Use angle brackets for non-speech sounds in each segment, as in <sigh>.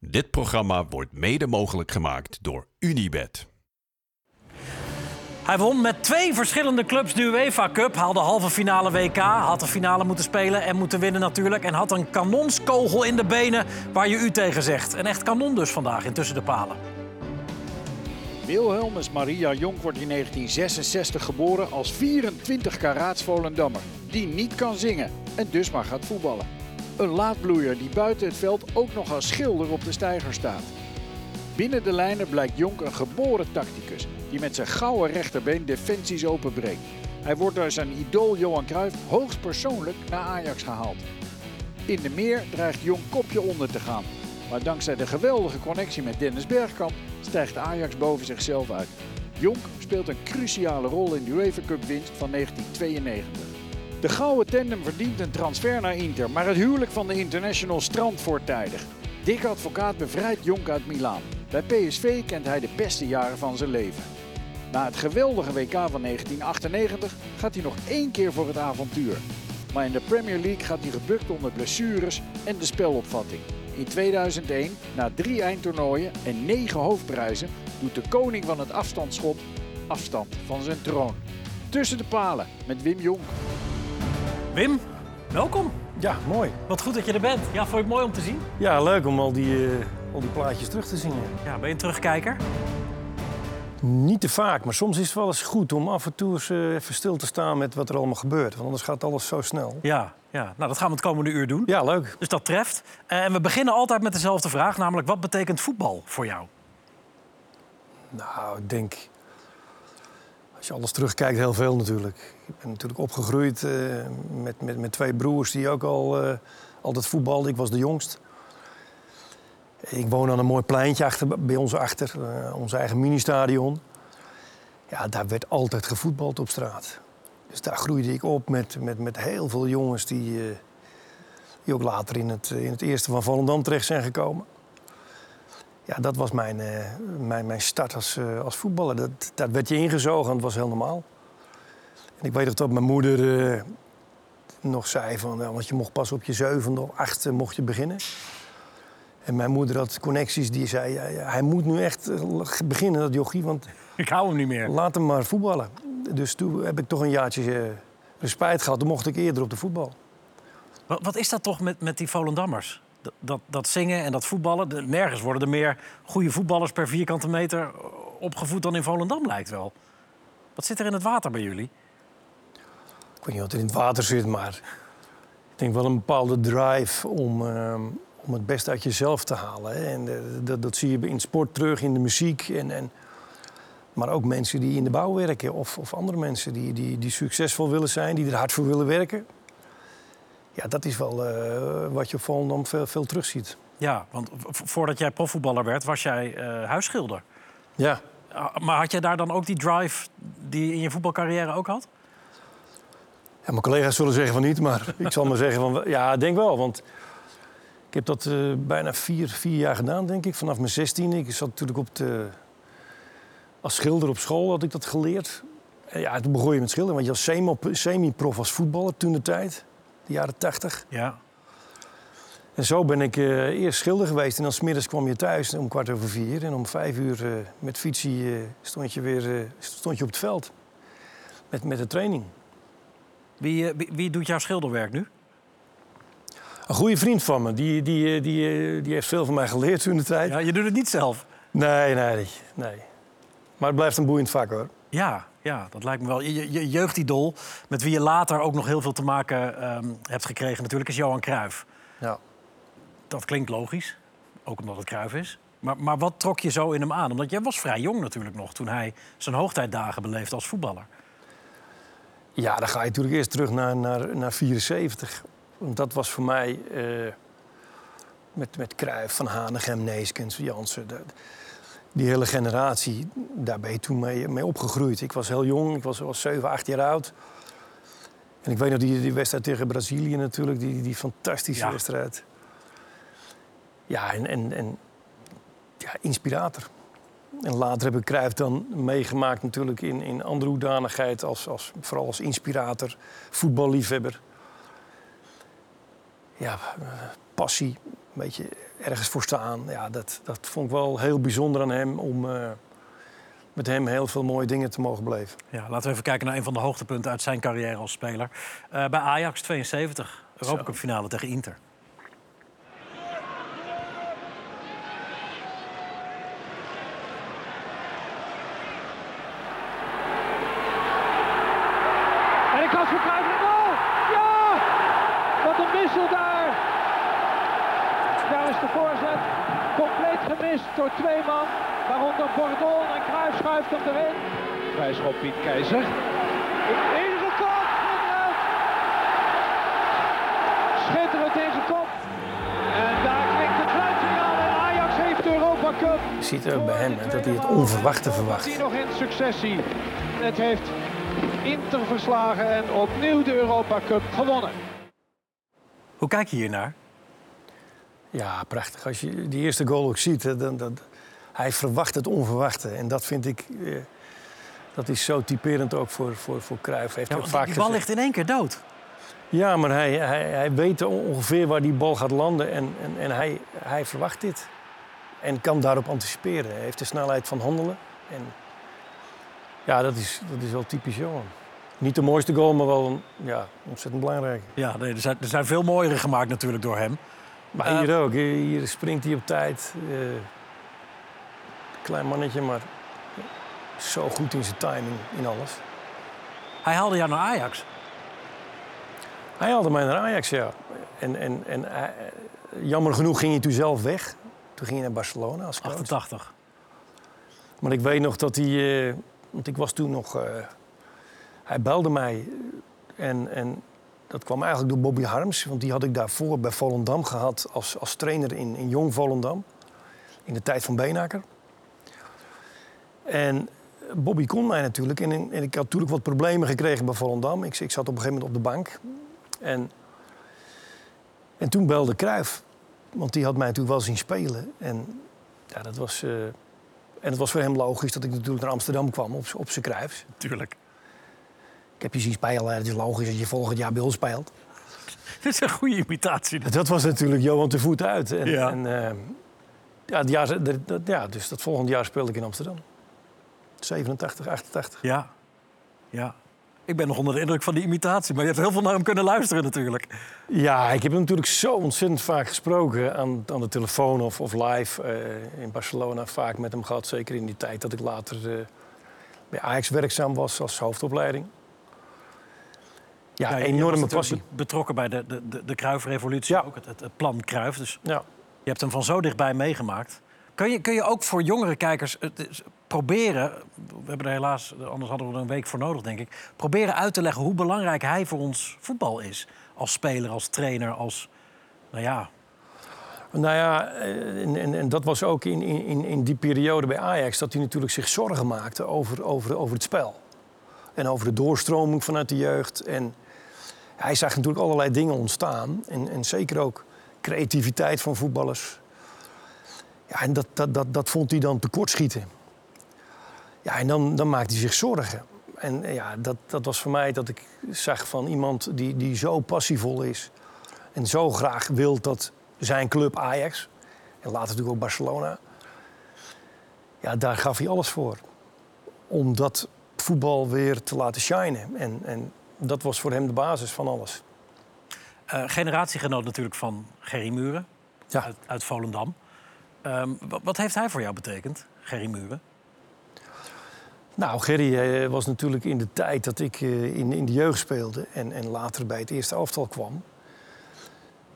Dit programma wordt mede mogelijk gemaakt door Unibed. Hij won met twee verschillende clubs de UEFA Cup. Haalde halve finale WK, had de finale moeten spelen en moeten winnen natuurlijk. En had een kanonskogel in de benen waar je u tegen zegt. Een echt kanon dus vandaag in Tussen de Palen. Wilhelmus Maria Jonk wordt in 1966 geboren als 24 karaats Volendammer. Die niet kan zingen en dus maar gaat voetballen. Een laadbloeier die buiten het veld ook nog als schilder op de steiger staat. Binnen de lijnen blijkt Jonk een geboren tacticus die met zijn gouden rechterbeen defensies openbreekt. Hij wordt door zijn idool Johan Cruijff hoogstpersoonlijk naar Ajax gehaald. In de meer dreigt Jonk kopje onder te gaan. Maar dankzij de geweldige connectie met Dennis Bergkamp stijgt Ajax boven zichzelf uit. Jonk speelt een cruciale rol in de UEFA Cup winst van 1992. De gouden tandem verdient een transfer naar Inter, maar het huwelijk van de international strandt voortijdig. Dick Advocaat bevrijdt Jonk uit Milaan. Bij PSV kent hij de beste jaren van zijn leven. Na het geweldige WK van 1998 gaat hij nog één keer voor het avontuur. Maar in de Premier League gaat hij gebukt onder blessures en de spelopvatting. In 2001, na drie eindtoernooien en negen hoofdprijzen, doet de koning van het afstandsschot afstand van zijn troon. Tussen de palen met Wim Jonk. Wim, welkom. Ja, mooi. Wat goed dat je er bent. Ja, vond je het mooi om te zien? Ja, leuk om al die, eh, al die plaatjes terug te zien. ja. Ben je een terugkijker? Niet te vaak, maar soms is het wel eens goed om af en toe eens eh, even stil te staan met wat er allemaal gebeurt. Want anders gaat alles zo snel. Ja, ja. Nou, dat gaan we het komende uur doen. Ja, leuk. Dus dat treft. Eh, En we beginnen altijd met dezelfde vraag, namelijk wat betekent voetbal voor jou? Nou, ik denk, als je alles terugkijkt, heel veel natuurlijk. Ik ben natuurlijk opgegroeid eh, met, met, met twee broers die ook al eh, altijd voetbalden. Ik was de jongst. Ik woon aan een mooi pleintje achter, bij ons achter, eh, ons eigen ministadion. Ja, daar werd altijd gevoetbald op straat. Dus daar groeide ik op met, met, met heel veel jongens die, die ook later in het, in het eerste van Volendam terecht zijn gekomen. Ja, dat was mijn, eh, mijn, mijn start als, eh, als voetballer. Dat, dat werd je ingezogen en dat was heel normaal. En ik weet nog dat mijn moeder eh, nog zei van... ja, want je mocht pas op je zevende of achtste mocht je beginnen. En mijn moeder had connecties die zei... Ja, ja, hij moet nu echt beginnen, dat jochie, want <laughs> Ik hou hem niet meer. laat hem maar voetballen. Dus toen heb ik toch een jaartje eh, respijt gehad. Toen mocht ik eerder op de voetbal. Wat, wat is dat toch met, met die Volendammers? Dat, dat, zingen en dat voetballen. Nergens worden er meer goede voetballers per vierkante meter opgevoed dan in Volendam, lijkt wel. Wat zit er in het water bij jullie? Ik weet niet wat er in het water zit, maar ik denk wel een bepaalde drive om, ehm, om het beste uit jezelf te halen. Hè. En eh, dat, dat zie je in sport terug, in de muziek. En, en, maar ook mensen die in de bouw werken of, of andere mensen die, die, die succesvol willen zijn, die er hard voor willen werken. Ja, dat is wel eh, wat je op Volendam veel, veel terugziet. Ja, want voordat jij profvoetballer werd, was jij eh, huisschilder. Ja. Ah, Maar had jij daar dan ook die drive die je in je voetbalcarrière ook had? Ja, mijn collega's zullen zeggen van niet, maar ik zal maar <laughs> zeggen van ja, denk wel. Want ik heb dat eh, bijna vier, vier jaar gedaan, denk ik, vanaf mijn 16. Ik zat natuurlijk op de, als schilder op school, had ik dat geleerd. En ja, toen begon je met schilderen, want je was semi- semi-prof als voetballer toen de tijd, de jaren 80. Ja. En zo ben ik eh, eerst schilder geweest en dan smiddags kwam je thuis om kwart over vier. En om vijf uur eh, met fietsie eh, stond je weer stond je op het veld met, met de training. Wie, wie, wie doet jouw schilderwerk nu? Een goede vriend van me, die, die, die, die heeft veel van mij geleerd toen de tijd. Ja, je doet het niet zelf. Nee, nee, nee. Maar het blijft een boeiend vak hoor. Ja, ja, dat lijkt me wel. Je, je- je jeugdidool, met wie je later ook nog heel veel te maken ehm, hebt gekregen, natuurlijk, is Johan Cruijff. Ja. Dat klinkt logisch, ook omdat het Cruijff is. Maar, maar wat trok je zo in hem aan? Omdat jij was vrij jong natuurlijk nog toen hij zijn hoogtijdagen beleefde als voetballer. ja, dan ga je natuurlijk eerst terug naar, naar, naar 74. Want dat was voor mij eh, met, met Cruijff, Van Hanegem, Neeskens, Jansen. de- die hele generatie, daar ben je toen mee, mee opgegroeid. Ik was heel jong, ik was, was 7, 8 jaar oud. En ik weet nog die, die wedstrijd tegen Brazilië natuurlijk, die, die fantastische Ja. wedstrijd. Ja, en, en, en ja, inspirator. En later heb ik Cruijff dan meegemaakt natuurlijk in, in andere hoedanigheid, als, als, vooral als inspirator, voetballiefhebber. Ja, eh, passie, beetje ergens voor staan. Ja, dat, dat vond ik wel heel bijzonder aan hem om eh, met hem heel veel mooie dingen te mogen beleven. Ja, laten we even kijken naar een van de hoogtepunten uit zijn carrière als speler. Eh, bij Ajax 72, Europa Cup finale tegen Inter. En ik kans voor Cruijff en goal! Ja! Wat een wissel daar! Daar is de voorzet. Compleet gemist door twee man. Waaronder Bordon en Cruijff schuift hem erin. Vrij schop Piet Keizer. In kop! Schitterend! Zijn kop. En daar klinkt het fluitsignaal en Ajax heeft de Europa Cup. Je ziet ook bij hem dat hij het onverwachte verwacht. Die nog in successie. Het heeft Inter verslagen en opnieuw de Europa Cup gewonnen. Hoe kijk je hier naar? Ja, prachtig. Als je die eerste goal ook ziet, dan, dan, hij verwacht het onverwachte. En dat vind ik, eh, dat is zo typerend ook voor, voor, voor Cruijff. Heeft Ja, ook vaak die bal ligt in één keer dood. Ja, maar hij, hij, hij weet ongeveer waar die bal gaat landen en, en, en hij, hij verwacht dit. En kan daarop anticiperen. Hij heeft de snelheid van handelen. En ja, dat is, dat is wel typisch Johan. Niet de mooiste goal, maar wel een, ja, ontzettend belangrijk. Ja, nee, er, zijn, er zijn veel mooiere gemaakt natuurlijk door hem. Maar Eh, hier ook. Hier, hier springt hij op tijd. Eh, klein mannetje, maar zo goed in zijn timing, in alles. Hij haalde jou naar Ajax. Hij haalde mij naar Ajax, ja. En, en, en hij- jammer genoeg ging hij toen zelf weg. Toen ging hij naar Barcelona als coach. 88. Maar ik weet nog dat hij... eh, want ik was toen nog... eh, hij belde mij. En, en dat kwam eigenlijk door Bobby Harms. Want die had ik daarvoor bij Volendam gehad als, als trainer in, in Jong Volendam. In de tijd van Beenaker. En Bobby kon mij natuurlijk. En, en ik had natuurlijk wat problemen gekregen bij Volendam. Ik, ik zat op een gegeven moment op de bank. En, en toen belde Cruijff. Want die had mij natuurlijk wel zien spelen. En ja, dat was... eh, en het was voor hem logisch dat ik natuurlijk naar Amsterdam kwam op, op zijn Cruijffs. Tuurlijk. Ik heb je zien spelen. Het is logisch dat je volgend jaar bij ons speelt. <laughs> Dit is een goede imitatie. Dat was natuurlijk Johan te voet uit. En, Ja. en, eh, ja, het jaar, dat, dat- ja, dus dat volgende jaar speelde ik in Amsterdam. 87, 88. Ja. Ja. Ik ben nog onder de indruk van die imitatie. Maar je hebt heel veel naar hem kunnen luisteren natuurlijk. Ja, ik heb hem natuurlijk zo ontzettend vaak gesproken aan, aan de telefoon of, of live eh, in Barcelona. Vaak met hem gehad, zeker in die tijd dat ik later eh, bij Ajax werkzaam was als hoofdopleiding. Ja, was enorme passie. be- Betrokken bij de, de, de, de Cruijff-revolutie. Ja. Ook het, het, plan Cruijff. Dus Ja. je hebt hem van zo dichtbij meegemaakt. Kun je, je ook voor jongere kijkers is- proberen... We hebben er helaas, anders hadden we er een week voor nodig, denk ik. Proberen uit te leggen hoe belangrijk hij voor ons voetbal is. Als speler, als trainer, als... Nou ja, Nou ja, eh, en, en, en dat was ook in, in, in die periode bij Ajax... dat hij natuurlijk zich zorgen maakte over, over, over het spel. En over de doorstroming vanuit de jeugd. En hij zag natuurlijk allerlei dingen ontstaan. En, en zeker ook creativiteit van voetballers. Ja, en dat, dat, dat, dat vond hij dan tekortschieten. Ja, en dan, dan maakte hij zich zorgen. En eh, ja, dat, dat was voor mij dat ik zag van iemand die, die zo passievol is... en zo graag wil dat zijn club Ajax... en later natuurlijk ook Barcelona... ja, daar gaf hij alles voor. Om dat voetbal weer te laten shinen. En, en dat was voor hem de basis van alles. eh, generatiegenoot natuurlijk van Gerry Muren. Ja. Uit, uit Volendam. Ehm, wat, heeft hij voor jou betekend, Gerry Muren? Nou, Gerry eh, was natuurlijk in de tijd dat ik eh, in, in de jeugd speelde... En, en later bij het eerste elftal kwam...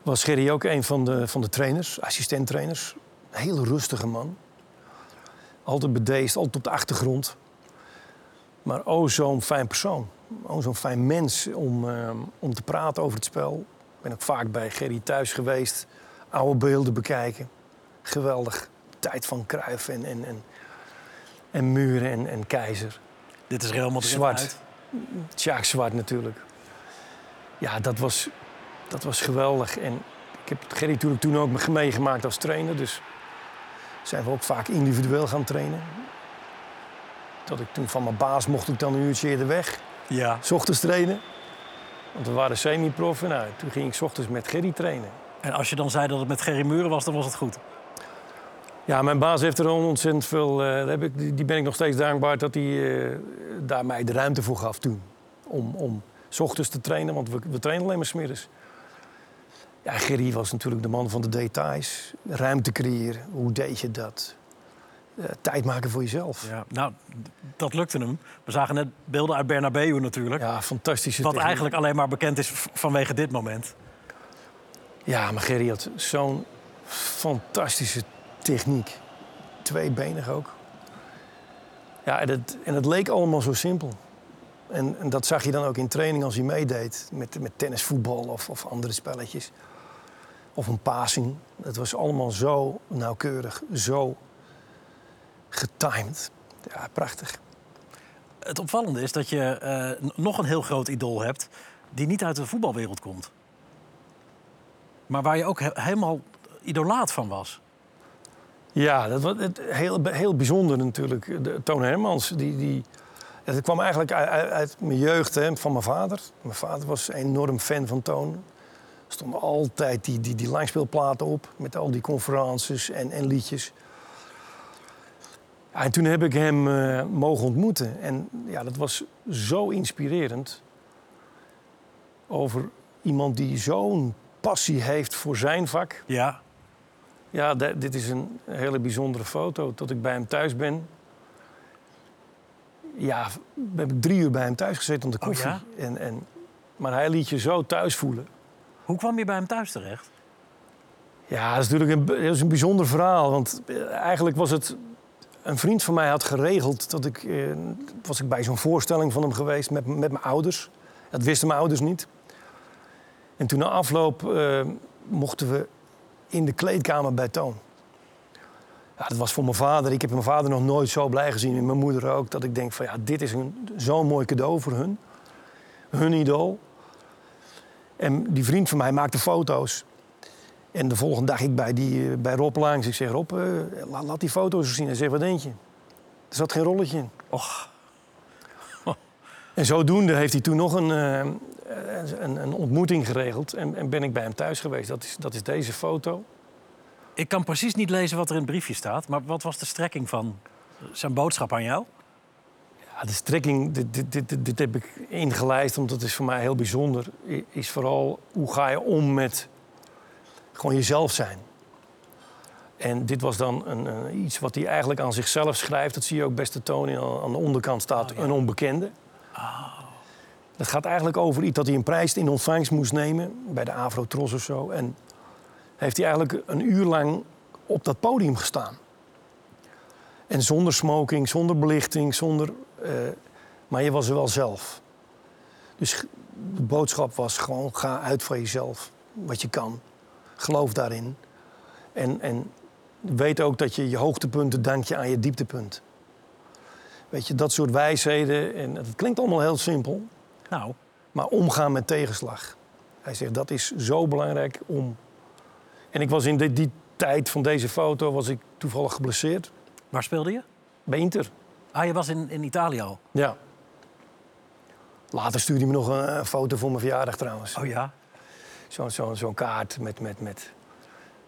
was Gerry ook een van de, van de trainers, assistenttrainers. Een hele rustige man. Altijd bedeesd, altijd op de achtergrond. Maar oh, zo'n fijn persoon. Oh, zo'n fijn mens om, eh, om te praten over het spel. Ik ben ook vaak bij Gerry thuis geweest. Oude beelden bekijken. Geweldig. Tijd van Cruijff en, en, en, en Muren en, en Keizer. Dit is Madrid Zwart. uit. Sjaak Zwart natuurlijk. Ja, dat was, dat was geweldig. En ik heb Gerry natuurlijk toen ook meegemaakt als trainer. Dus zijn we ook vaak individueel gaan trainen. Dat ik toen van mijn baas mocht ik dan een uurtje eerder weg. Ja. S ochtends trainen. Want we waren semi-prof. En nou, toen ging ik 's ochtends met Gerry trainen. En als je dan zei dat het met Gerry Muren was, dan was het goed. Ja, mijn baas heeft er ontzettend veel. eh, heb ik, die ben ik nog steeds dankbaar dat hij eh, daar mij de ruimte voor gaf toen. Om, om s ochtends te trainen, want we, we trainen alleen maar smiddags. Ja, Gerry was natuurlijk de man van de details. Ruimte creëren, hoe deed je dat? Eh, tijd maken voor jezelf. Ja, nou, dat lukte hem. We zagen net beelden uit Bernabeu natuurlijk. Ja, fantastische wat techniek. eigenlijk alleen maar bekend is vanwege dit moment. Ja, maar Gerry had zo'n fantastische techniek. Tweebenig ook. Ja, en het, en het leek allemaal zo simpel. En, en dat zag je dan ook in training als hij meedeed. Met, met tennis, voetbal of, of andere spelletjes. Of een passing. Het was allemaal zo nauwkeurig, zo getimed. Ja, prachtig. Het opvallende is dat je eh, nog een heel groot idool hebt... die niet uit de voetbalwereld komt. Maar waar je ook he- helemaal idolaat van was. Ja, dat was het, heel, heel bijzonder natuurlijk. De, Toon Hermans, die, die, het kwam eigenlijk uit, mijn jeugd hè, van mijn vader. Mijn vader was een enorm fan van Toon. Er stonden altijd die, die, die langspeelplaten op met al die conferences en, en liedjes. En toen heb ik hem eh, mogen ontmoeten. En ja, dat was zo inspirerend. Over iemand die zo'n passie heeft voor zijn vak. Ja, Ja, dit is een hele bijzondere foto. Dat ik bij hem thuis ben. Ja, we hebben drie uur bij hem thuis gezeten om de Oh, koffie. ja? en, en, maar hij liet je zo thuis voelen. hoe kwam je bij hem thuis terecht? Ja, dat is natuurlijk een, dat is een bijzonder verhaal. Want eh, eigenlijk was het... Een vriend van mij had geregeld dat ik... Eh, was ik bij zo'n voorstelling van hem geweest met, met mijn ouders. Dat wisten mijn ouders niet. En toen na afloop eh, mochten we in de kleedkamer bij Toon. Ja, dat was voor mijn vader. Ik heb mijn vader nog nooit zo blij gezien. En mijn moeder ook. Dat ik denk van ja, dit is een, zo'n mooi cadeau voor hun. Hun idool. En die vriend van mij maakte foto's. En de volgende dag ik bij, die, eh, bij Rob langs. Ik zeg, Rob, eh, laat, laat die foto's zien. Hij zegt, wat denk je? Er zat geen rolletje in. Och, En zodoende heeft hij toen nog een, eh, een, een ontmoeting geregeld. En, en ben ik bij hem thuis geweest. Dat is, dat is deze foto. ik kan precies niet lezen wat er in het briefje staat. Maar wat was de strekking van zijn boodschap aan jou? Ja, de strekking, dit, dit, dit, dit, dit heb ik ingelijst, want dat is voor mij heel bijzonder. Is vooral, hoe ga je om met gewoon jezelf zijn? En dit was dan een, een- iets wat hij eigenlijk aan zichzelf schrijft. Dat zie je ook best te tonen. Aan aan de onderkant staat Oh, ja. een onbekende. Dat gaat eigenlijk over iets dat hij een prijs in ontvangst moest nemen. Bij de Avrotros of zo. En heeft hij eigenlijk een uur lang op dat podium gestaan. En zonder smoking, zonder belichting, zonder... eh, maar je was er wel zelf. Dus de boodschap was gewoon ga uit van jezelf. Wat je kan. Geloof daarin. En, en weet ook dat je je hoogtepunten dank je aan je dieptepunt. Weet je, dat soort wijsheden. En het klinkt allemaal heel simpel. Nou, Maar omgaan met tegenslag. Hij zegt dat is zo belangrijk om. En ik was in die, die tijd van deze foto was ik toevallig geblesseerd waar speelde je? bij Inter. Ah, je was in, in Italië al. Ja. Later stuurde hij me nog een, foto voor mijn verjaardag trouwens. Oh ja? Zo'n zo, zo'n kaart met, met, met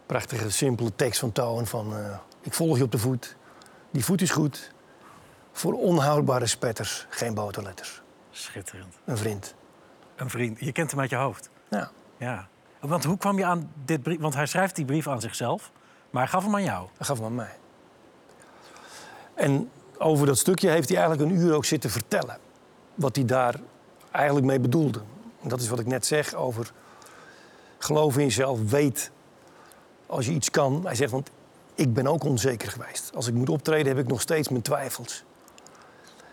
prachtige, simpele tekst van Toon. Van, eh, ik volg je op de voet. Die voet is goed. Voor onhoudbare spetters, geen boterletters. Schitterend. Een vriend. Een vriend. Je kent hem uit je hoofd. Ja. Ja. Want hoe kwam je aan dit brief? Want hij schrijft die brief aan zichzelf, maar hij gaf hem aan jou. Dat gaf hem aan mij. En over dat stukje heeft hij eigenlijk een uur ook zitten vertellen. Wat hij daar eigenlijk mee bedoelde. En dat is wat ik net zeg over geloof in jezelf, weet als je iets kan. Hij zegt, want ik ben ook onzeker geweest. Als ik moet optreden heb ik nog steeds mijn twijfels.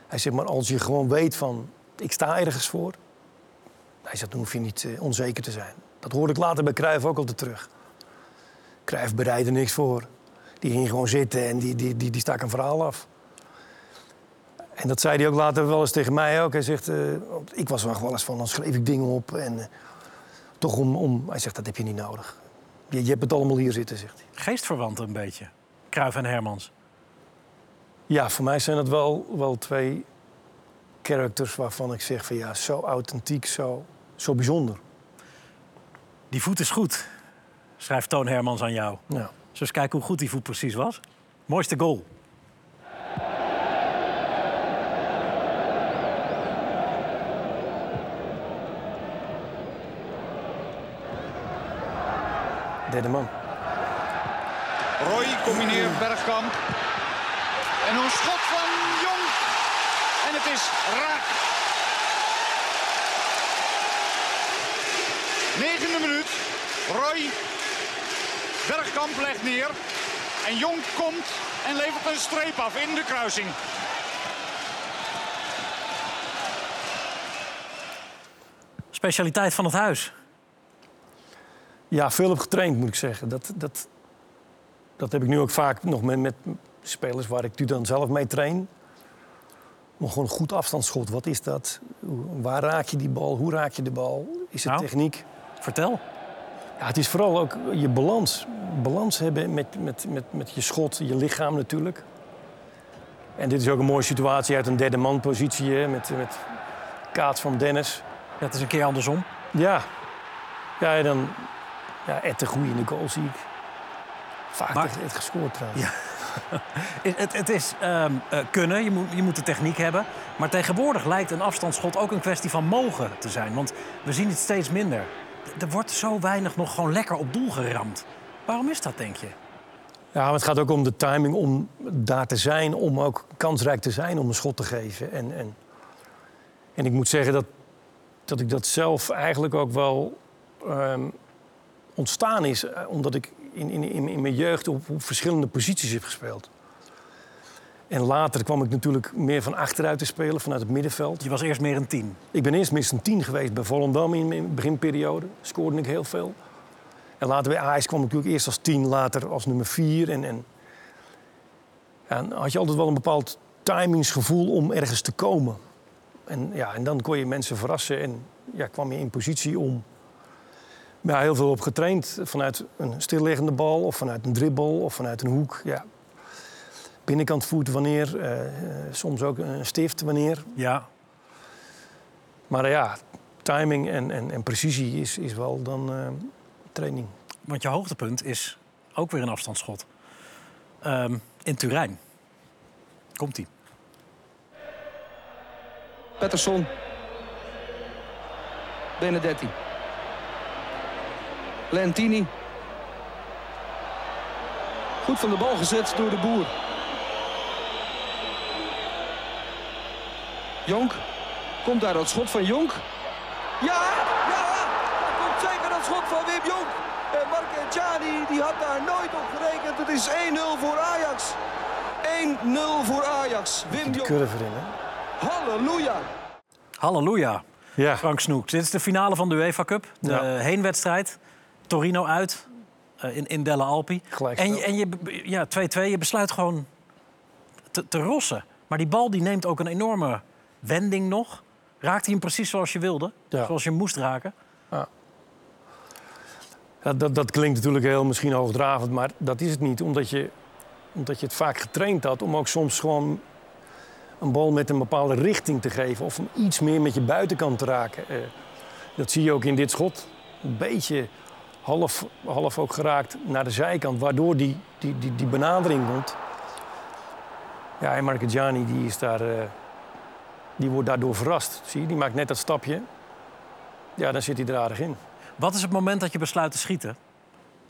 Hij zegt, maar als je gewoon weet van, ik sta ergens voor. Hij zegt, dan hoef je niet eh, onzeker te zijn. Dat hoorde ik later bij Cruijff ook altijd terug. Cruijff bereidde niks voor. Die ging gewoon zitten en die, die, die, die stak een verhaal af. En dat zei hij ook later wel eens tegen mij ook. Hij zegt, eh, ik was wel eens van, dan schreef ik dingen op. En eh, toch om, om... Hij zegt, dat heb je niet nodig. Je, je hebt het allemaal hier zitten, zegt hij. Geestverwant een beetje. Kruif en Hermans. Ja, voor mij zijn dat wel, wel twee characters waarvan ik zeg van ja, zo authentiek, zo, zo bijzonder. Die voet is goed. schrijft Toon Hermans aan jou. Ja. Zullen we eens kijken hoe goed die voet precies was? Mooiste goal. Derde man. Roy combineert Bergkamp. En een schot het is raak. Negende minuut. Roy. Bergkamp legt neer. En Jong komt en levert een streep af in de kruising. Specialiteit van het huis. Ja, veel op getraind moet ik zeggen. Dat, dat, dat heb ik nu ook vaak nog met, met spelers waar ik nu dan zelf mee train. Maar gewoon een goed afstandsschot. Wat is dat? Waar raak je die bal? Hoe raak je de bal? Is het Nou. techniek? Vertel. Ja, het is vooral ook je balans. Balans hebben met, met, met, met je schot, je lichaam natuurlijk. En dit is ook een mooie situatie uit een derde man positie hè, met, met Kaats van Dennis. Ja, het is een keer andersom. Ja, ja en dan ja, Ed de Goeie in de goal zie ik. Vaak Maar- gescoord trouwens. Ja. <laughs> Het, het, is ehm, eh, kunnen, je moet, je moet de techniek hebben. Maar tegenwoordig lijkt een afstandsschot ook een kwestie van mogen te zijn. Want we zien het steeds minder. Er wordt zo weinig nog gewoon lekker op doel geramd. Waarom is dat, denk je? Ja, maar het gaat ook om de timing om daar te zijn, om ook kansrijk te zijn om een schot te geven. En, en, en ik moet zeggen dat, dat ik dat zelf eigenlijk ook wel ehm, ontstaan is, eh, omdat ik in, in, in, in mijn jeugd op, op verschillende posities heb gespeeld. En later kwam ik natuurlijk meer van achteruit te spelen, vanuit het middenveld. Je was eerst meer een tien. Ik ben eerst minstens een tien geweest bij Volendam in mijn beginperiode. Scoorde ik heel veel. En later bij Ajax kwam ik natuurlijk eerst als tien, later als nummer vier. En, en, en had je altijd wel een bepaald timingsgevoel om ergens te komen. En, ja, en dan kon je mensen verrassen en ja, kwam je in positie om... Ja, heel veel op getraind. Vanuit een stilliggende bal of vanuit een dribbel of vanuit een hoek. Ja. Binnenkant voet wanneer, eh, eh, soms ook een stift wanneer. Ja. Maar eh, ja, timing en, en, en precisie is, is wel dan eh, training. Want je hoogtepunt is ook weer een afstandsschot. Ehm, in Turijn. Komt-ie. Pettersson. Benedetti. Lentini. Goed van de bal gezet door de boer. Jonk. Komt daar dat schot van Jonk? Ja, ja, daar komt zeker dat schot van Wim Jonk. En Marchegiani die had daar nooit op gerekend. Het is 1-0 voor Ajax. 1-0 voor Ajax. Wim Jonk. curve erin, hè? Halleluja. Halleluja. Ja. Frank Snoek. Dit is de finale van de UEFA Cup. De Ja. heenwedstrijd. Torino uit. eh, in, in Delle Alpi. En, je- en je, ja, 2-2. Je besluit gewoon te, te rossen. Maar die bal die neemt ook een enorme wending nog. Raakt hij hem precies zoals je wilde? Ja. Zoals je moest raken? Ja, dat, dat klinkt natuurlijk heel misschien hoogdravend, maar dat is het niet. Omdat je, omdat je het vaak getraind had om ook soms gewoon een bal met een bepaalde richting te geven. Of hem iets meer met je buitenkant te raken. Eh, dat zie je ook in dit schot. Een beetje half, half ook geraakt naar de zijkant, waardoor die, die, die, die benadering komt. Ja, en Marchegiani die is daar, eh, die wordt daardoor verrast. Zie je, die maakt net dat stapje. Ja, dan zit hij er aardig in. Wat is het moment dat je besluit te schieten?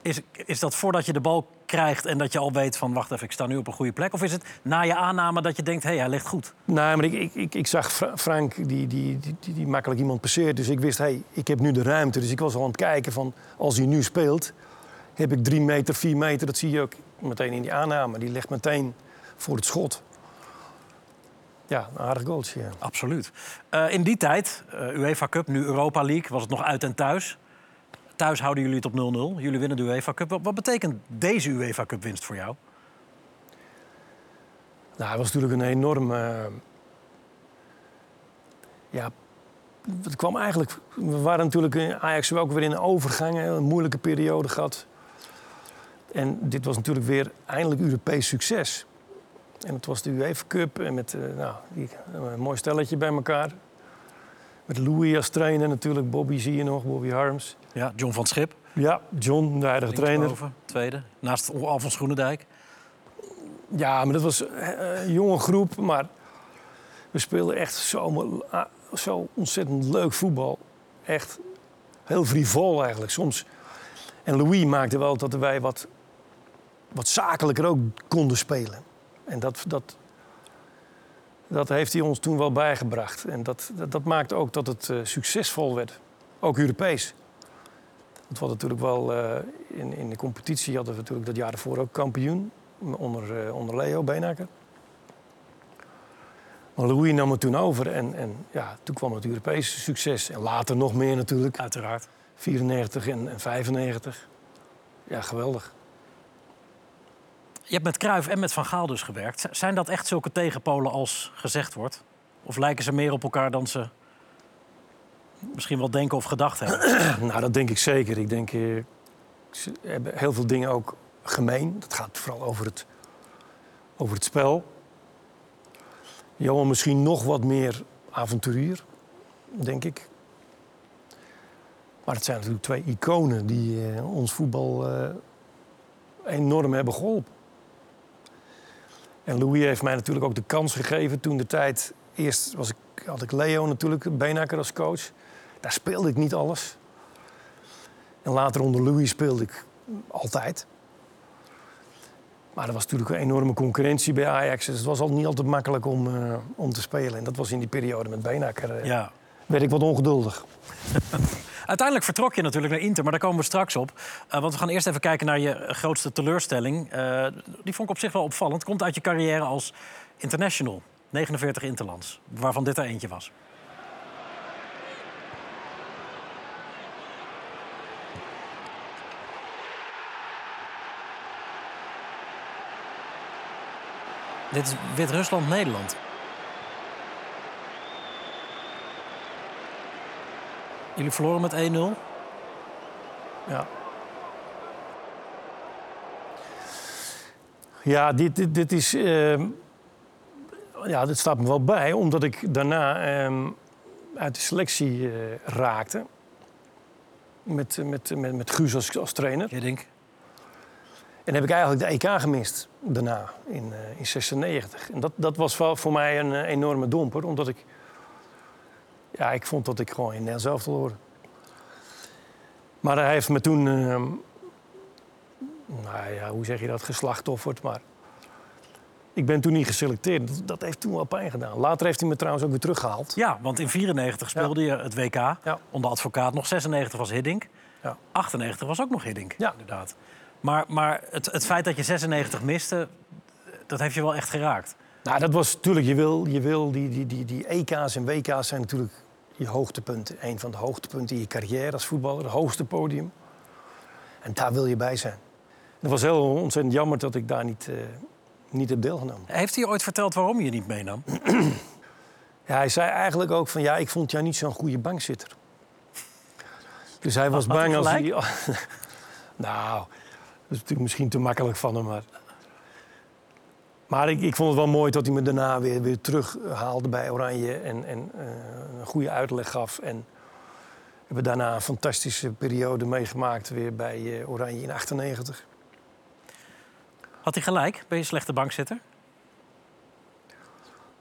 Is, is dat voordat je de bal krijgt en dat je al weet van... wacht even, ik sta nu op een goede plek? Of is het na je aanname dat je denkt, hé, hey, hij ligt goed? Nee, maar ik, ik, ik, ik zag Fra- Frank die, die, die, die, makkelijk iemand passeert. Dus ik wist, hé, hey, ik heb nu de ruimte. Dus ik was al aan het kijken van, als hij nu speelt... heb ik drie meter, vier meter. Dat zie je ook meteen in die aanname. Die ligt meteen voor het schot. Ja, een aardig goaltje, ja. Absoluut. Eh, in die tijd, eh, UEFA Cup, nu Europa League, was het nog uit en thuis. Thuis houden jullie het op 0-0. Jullie winnen de UEFA Cup. Wat, betekent deze UEFA Cup winst voor jou? Nou, het was natuurlijk een enorm... eh, ja, het kwam eigenlijk... We waren natuurlijk in Ajax ook weer in een overgang. Een moeilijke periode gehad. En dit was natuurlijk weer eindelijk Europees succes. En het was de UEFA Cup en met eh, nou, die, een mooi stelletje bij elkaar. Met Louis als trainer natuurlijk. Bobby zie je nog, Bobby Harms. Ja, John van Schip. Ja, John, de huidige trainer. Tweede. Naast Alfons Groenendijk. Ja, maar dat was eh, een jonge groep. Maar we speelden echt zo, ah, zo ontzettend leuk voetbal. Echt heel frivol eigenlijk soms. En Louis maakte wel dat wij wat, wat zakelijker ook konden spelen. En dat, dat, dat heeft hij ons toen wel bijgebracht. En dat, dat, dat maakte ook dat het eh, succesvol werd. Ook Europees. Het was natuurlijk wel eh, in, in de competitie hadden we natuurlijk dat jaar ervoor ook kampioen. Onder, eh, onder Leo Beenaker. Maar Louis nam het toen over en, en ja, toen kwam het Europese succes. En later nog meer natuurlijk. Uiteraard. 94 en, en 95. Ja, geweldig. Je hebt met Cruijff en met Van Gaal dus gewerkt. Zijn dat echt zulke tegenpolen als gezegd wordt? Of lijken ze meer op elkaar dan ze misschien wel denken of gedacht hebben? <clears throat> Nou, dat denk ik zeker. Ik denk, eh, ze hebben heel veel dingen ook gemeen. Dat gaat vooral over het, over het spel. Johan misschien nog wat meer avonturier, denk ik. Maar het zijn natuurlijk twee iconen die eh, ons voetbal eh, enorm hebben geholpen. En Louis heeft mij natuurlijk ook de kans gegeven toen de tijd... Eerst was ik, had ik Leo natuurlijk, Beenhakker als coach. Daar speelde ik niet alles. En later onder Louis speelde ik altijd. Maar er was natuurlijk een enorme concurrentie bij Ajax. Dus het was al niet altijd makkelijk om, eh, om te spelen. En dat was in die periode met Beenhakker. eh, Ja. werd ik wat ongeduldig. <laughs> Uiteindelijk vertrok je natuurlijk naar Inter, maar daar komen we straks op. Eh, want we gaan eerst even kijken naar je grootste teleurstelling. Die vond ik op zich wel opvallend. Komt uit je carrière als international. 49 interlands, waarvan dit er eentje was. Dit is Wit-Rusland-Nederland. Jullie verloren met 1-0. Ja. Ja, dit, dit, dit is. ehm, ja, dit staat me wel bij, omdat ik daarna ehm, uit de selectie eh, raakte. Met, met, met, met Guus als, als trainer. Hiddink. En heb ik eigenlijk de EK gemist daarna, in, eh in 96. En dat, dat was wel voor mij een eh, enorme domper, omdat ik... Ja, ik vond dat ik gewoon in Nederland zelf te horen. Maar hij heeft me toen... ehm, nou ja, hoe zeg je dat? Geslachtofferd, maar... Ik ben toen niet geselecteerd. Dat, heeft toen wel pijn gedaan. Later heeft hij me trouwens ook weer teruggehaald. Ja, want in 94 speelde je het WK Ja. onder advocaat. Nog 96 was Hiddink. Ja. 98 was ook nog Hiddink, Ja. inderdaad. Maar, maar het, het feit dat je 96 miste, dat heeft je wel echt geraakt. Nou, dat was natuurlijk, je wil, je wil die, die, die, die EK's en WK's zijn natuurlijk je hoogtepunten. Een van de hoogtepunten in je carrière als voetballer, het hoogste podium. En daar wil je bij zijn. Het was heel ontzettend jammer dat ik daar niet, eh, niet heb deelgenomen. Heeft hij ooit verteld waarom je niet meenam? <clears throat> Ja, hij zei eigenlijk ook van, ja, ik vond jou niet zo'n goede bankzitter. Dus hij was bang als hij... <laughs> nou, dat is natuurlijk misschien te makkelijk van hem, maar... Maar ik, ik vond het wel mooi dat hij me daarna weer, weer terughaalde bij Oranje... en, en eh, een goede uitleg gaf. En we hebben daarna een fantastische periode meegemaakt weer bij eh, Oranje in 98. Had hij gelijk? Ben je een slechte bankzitter?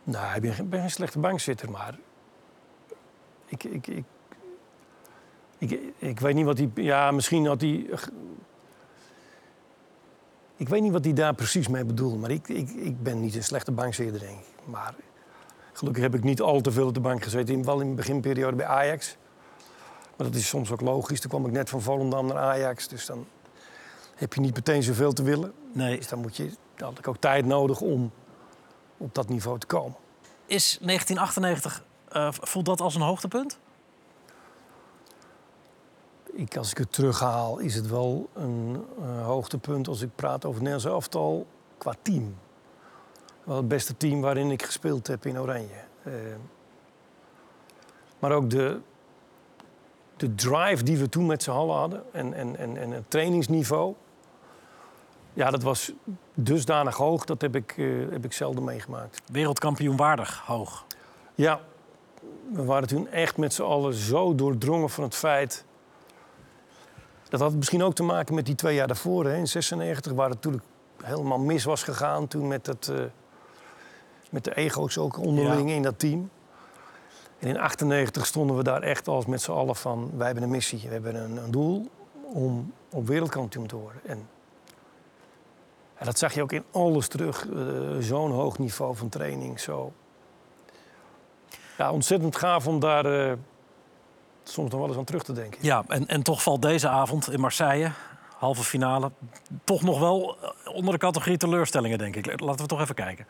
Nou, ik ben, geen- ben geen slechte bankzitter, maar... Ik, ik, ik, ik, ik weet niet wat hij... Ja, misschien had hij... Ik weet niet wat hij daar precies mee bedoelde. Maar ik, ik, ik ben niet een slechte bankzitter, denk ik. Maar gelukkig heb ik niet al te veel op de bank gezeten. In- Wel in de beginperiode bij Ajax. Maar dat is soms ook logisch. Toen kwam ik net van Volendam naar Ajax. Dus dan heb je niet meteen zoveel te willen. Nee. Dus dan, moet je, dan had ik ook tijd nodig om op dat niveau te komen. Is 1998, eh, voelt dat als een hoogtepunt? Ik, als ik het terughaal, is het wel een eh, hoogtepunt als ik praat over Nederlands elftal qua team. Wel het beste team waarin ik gespeeld heb in Oranje. Eh, maar ook de, de drive die we toen met z'n allen hadden en, en, en, en het trainingsniveau. Ja, dat was dusdanig hoog, dat heb ik, eh, heb ik zelden meegemaakt. Wereldkampioen waardig hoog. Ja, we waren toen echt met z'n allen zo doordrongen van het feit Dat had misschien ook te maken met die twee jaar daarvoor, hè, in 96, waar het natuurlijk helemaal mis was gegaan toen met, het, eh, met de ego's ook onderling Ja. in dat team. En in 98 stonden we daar echt als met z'n allen van, wij hebben een missie, we hebben een, een doel om op wereldkampioen te worden. En, en dat zag je ook in alles terug, eh, zo'n hoog niveau van training, zo. Ja, ontzettend gaaf om daar eh, soms nog wel eens aan terug te denken. Ja, en, en toch valt deze avond in Marseille, halve finale, toch nog wel eh, onder de categorie teleurstellingen, denk ik. Laten we toch even kijken.